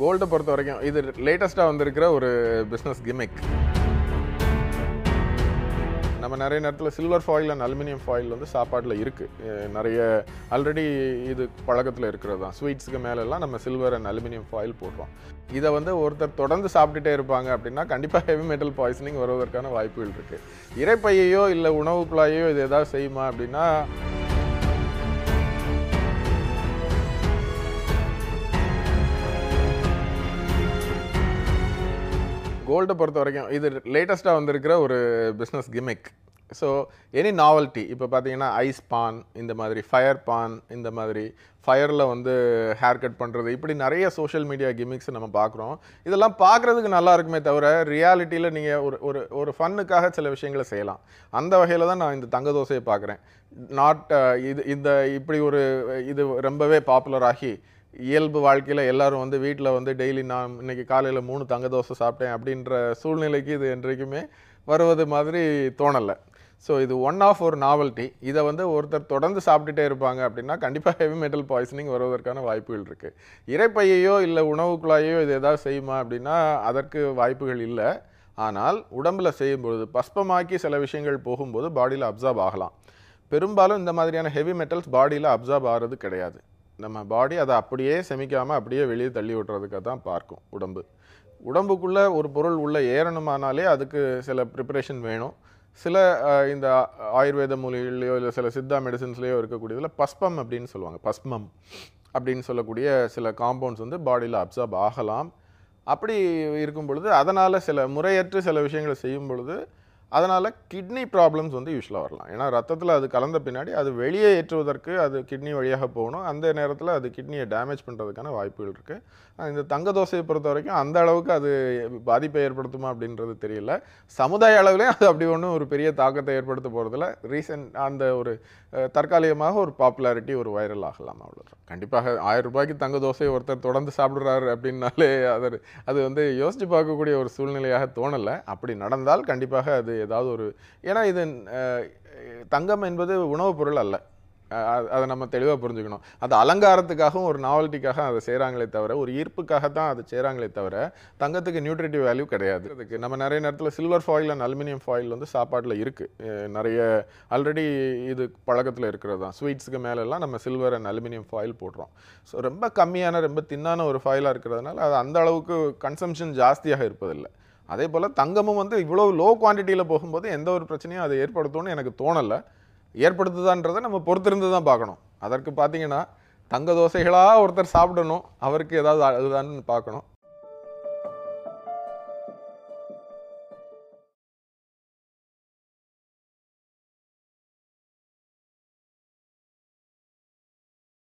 கோல்டை பொறுத்த வரைக்கும் இது லேட்டஸ்ட்டாக வந்திருக்கிற ஒரு பிஸ்னஸ் கிமிக் நம்ம நிறைய நேரத்தில் silver foil and aluminium foil வந்து சாப்பாட்டில் இருக்குது நிறைய ஆல்ரெடி இது பழக்கத்தில் இருக்கிறது தான் ஸ்வீட்ஸுக்கு மேலெல்லாம் நம்ம சில்வர் அண்ட் அலுமினியம் ஃபாயில் போடுறோம். இதை வந்து ஒருத்தர் தொடர்ந்து சாப்பிட்டுட்டே இருப்பாங்க அப்படின்னா கண்டிப்பாக ஹெவி மெட்டல் பாய்சனிங் வருவதற்கான வாய்ப்புகள் இருக்குது இறைப்பையையோ இல்லை உணவு குழாயோ இது எதாவது செய்யுமா அப்படின்னா கோல்டை பொறுத்த வரைக்கும் இது லேட்டஸ்ட்டாக வந்திருக்கிற ஒரு business gimmick so any novelty இப்போ பார்த்தீங்கன்னா ஐஸ் பான் இந்த மாதிரி ஃபயர் பான் இந்த மாதிரி ஃபயரில் வந்து ஹேர் கட் பண்ணுறது இப்படி நிறைய சோஷியல் மீடியா கிமிக்ஸ் நம்ம பார்க்குறோம் இதெல்லாம் பார்க்குறதுக்கு நல்லா இருக்குமே தவிர ரியாலிட்டியில் நீங்கள் ஒரு ஒரு ஒரு ஃபன்னுக்காக சில விஷயங்களை செய்யலாம். அந்த வகையில் தான் நான் இந்த தங்க தோசையை பார்க்குறேன் நாட் இது இந்த இப்படி ஒரு இது ரொம்பவே பாப்புலர் ஆகி இயல்பு வாழ்க்கையில் எல்லாரும் வந்து வீட்டில் வந்து டெய்லி நான் இன்னைக்கு காலையில் மூணு தங்க தோசை சாப்பிட்டேன் அப்படின்ற சூழ்நிலைக்கு இது என்றைக்குமே வருவது மாதிரி தோணலை. ஸோ இது ஒன் ஆஃப் ஒரு நாவல்ட்டி இதை வந்து ஒருத்தர் தொடர்ந்து சாப்பிட்டுட்டே இருப்பாங்க அப்படின்னா கண்டிப்பாக ஹெவி மெட்டல் பாய்சனிங் வருவதற்கான வாய்ப்புகள் இருக்குது இறைப்பையையோ இல்லை உணவு குழாயோ இது எதாவது செய்யுமா அப்படின்னா அதற்கு வாய்ப்புகள் இல்லை. ஆனால் உடம்பில் செய்யும்பொழுது பஸ்பமாக்கி சில விஷயங்கள் போகும்போது பாடியில் அப்சார்ப் ஆகலாம். பெரும்பாலும் இந்த மாதிரியான ஹெவி மெட்டல்ஸ் பாடியில் அப்சார்ப் ஆகிறது கிடையாது. நம்ம பாடி அதை அப்படியே செமிக்காமல் அப்படியே வெளியே தள்ளி விட்டுறதுக்காக தான் பார்க்கும் உடம்பு. உடம்புக்குள்ளே ஒரு பொருள் உள்ளே ஏறணுமானாலே அதுக்கு சில ப்ரிப்பரேஷன் வேணும். சில இந்த ஆயுர்வேத மூலிகைலையோ இல்லை சில சித்தா மெடிசின்ஸ்லேயோ இருக்கக்கூடியதில் பஸ்பம் அப்படின்னு சொல்லுவாங்க பஸ்மம் அப்படின்னு சொல்லக்கூடிய சில காம்பவுண்ட்ஸ் வந்து பாடியில் அப்சார்ப் ஆகலாம். அப்படி இருக்கும் பொழுது அதனால் சில முறையற்று சில விஷயங்களை செய்யும் பொழுது அதனால் கிட்னி ப்ராப்ளம்ஸ் வந்து யூஸ்வலாக வரலாம். ஏன்னா ரத்தத்தில் அது கலந்த பின்னாடி அது வெளியே ஏற்றுவதற்கு அது கிட்னி வழியாக போகணும். அந்த நேரத்தில் அது கிட்னியை டேமேஜ் பண்ணுறதுக்கான வாய்ப்புகள் இருக்குது இந்த தங்க தோசையை பொறுத்த வரைக்கும் அந்த அளவுக்கு அது பாதிப்பை ஏற்படுத்துமா அப்படின்றது தெரியல. சமுதாய அளவுலேயும் அது அப்படி ஒன்றும் ஒரு பெரிய தாக்கத்தை ஏற்படுத்த போகிறதில்ல ரீசெண்ட் அந்த ஒரு தற்காலிகமாக ஒரு பாப்புலாரிட்டி ஒரு வைரல் ஆகலாம் அவ்வளோதான் கண்டிப்பாக ஆயிரம் ரூபாய்க்கு தங்க தோசையை ஒருத்தர் தொடர்ந்து சாப்பிட்றாரு அப்படின்னாலே அது அது வந்து யோசித்து பார்க்கக்கூடிய ஒரு சூழ்நிலையாக தோணலை. அப்படி நடந்தால் கண்டிப்பாக அது ஏதாவது ஒரு ஏன்னா இது தங்கம் என்பது உணவுப் பொருள் அல்ல. அதை நம்ம தெளிவாக புரிஞ்சுக்கணும். அது அலங்காரத்துக்காகவும் ஒரு நாவல்ட்டிக்காக அதை செய்கிறாங்களே தவிர ஒரு ஈர்ப்புக்காக தான் அதை செய்கிறாங்களே தவிர தங்கத்துக்கு நியூட்ரிட்டிவ் வேல்யூ கிடையாது. அதுக்கு நம்ம நிறைய நேரத்தில் silver foil and aluminium foil வந்து சாப்பாட்டில் இருக்குது நிறைய ஆல்ரெடி இது பழக்கத்தில் இருக்கிறது தான். ஸ்வீட்ஸுக்கு மேலெல்லாம் நம்ம சில்வர் அண்ட் அலுமினியம் ஃபாயில் போடுறோம். ஸோ ரொம்ப கம்மியான ரொம்ப தின்னான ஒரு ஃபாயிலாக இருக்கிறதுனால அது அந்த அளவுக்கு கன்சம்ஷன் ஜாஸ்தியாக இருப்பதில்லை. அதே போல் தங்கமும் வந்து இவ்வளோ லோ குவான்டிட்டியில் போகும்போது எந்த ஒரு பிரச்சனையும் அதை ஏற்படுத்தும்னு எனக்கு தோணலை. ஏற்படுத்துதான்றதை நம்ம பொறுத்திருந்து தான் பார்க்கணும். அதற்கு பார்த்தீங்கன்னா தங்க தோசைகளாக ஒருத்தர் சாப்பிடணும் அவருக்கு ஏதாவது அதுதான்னு பார்க்கணும்.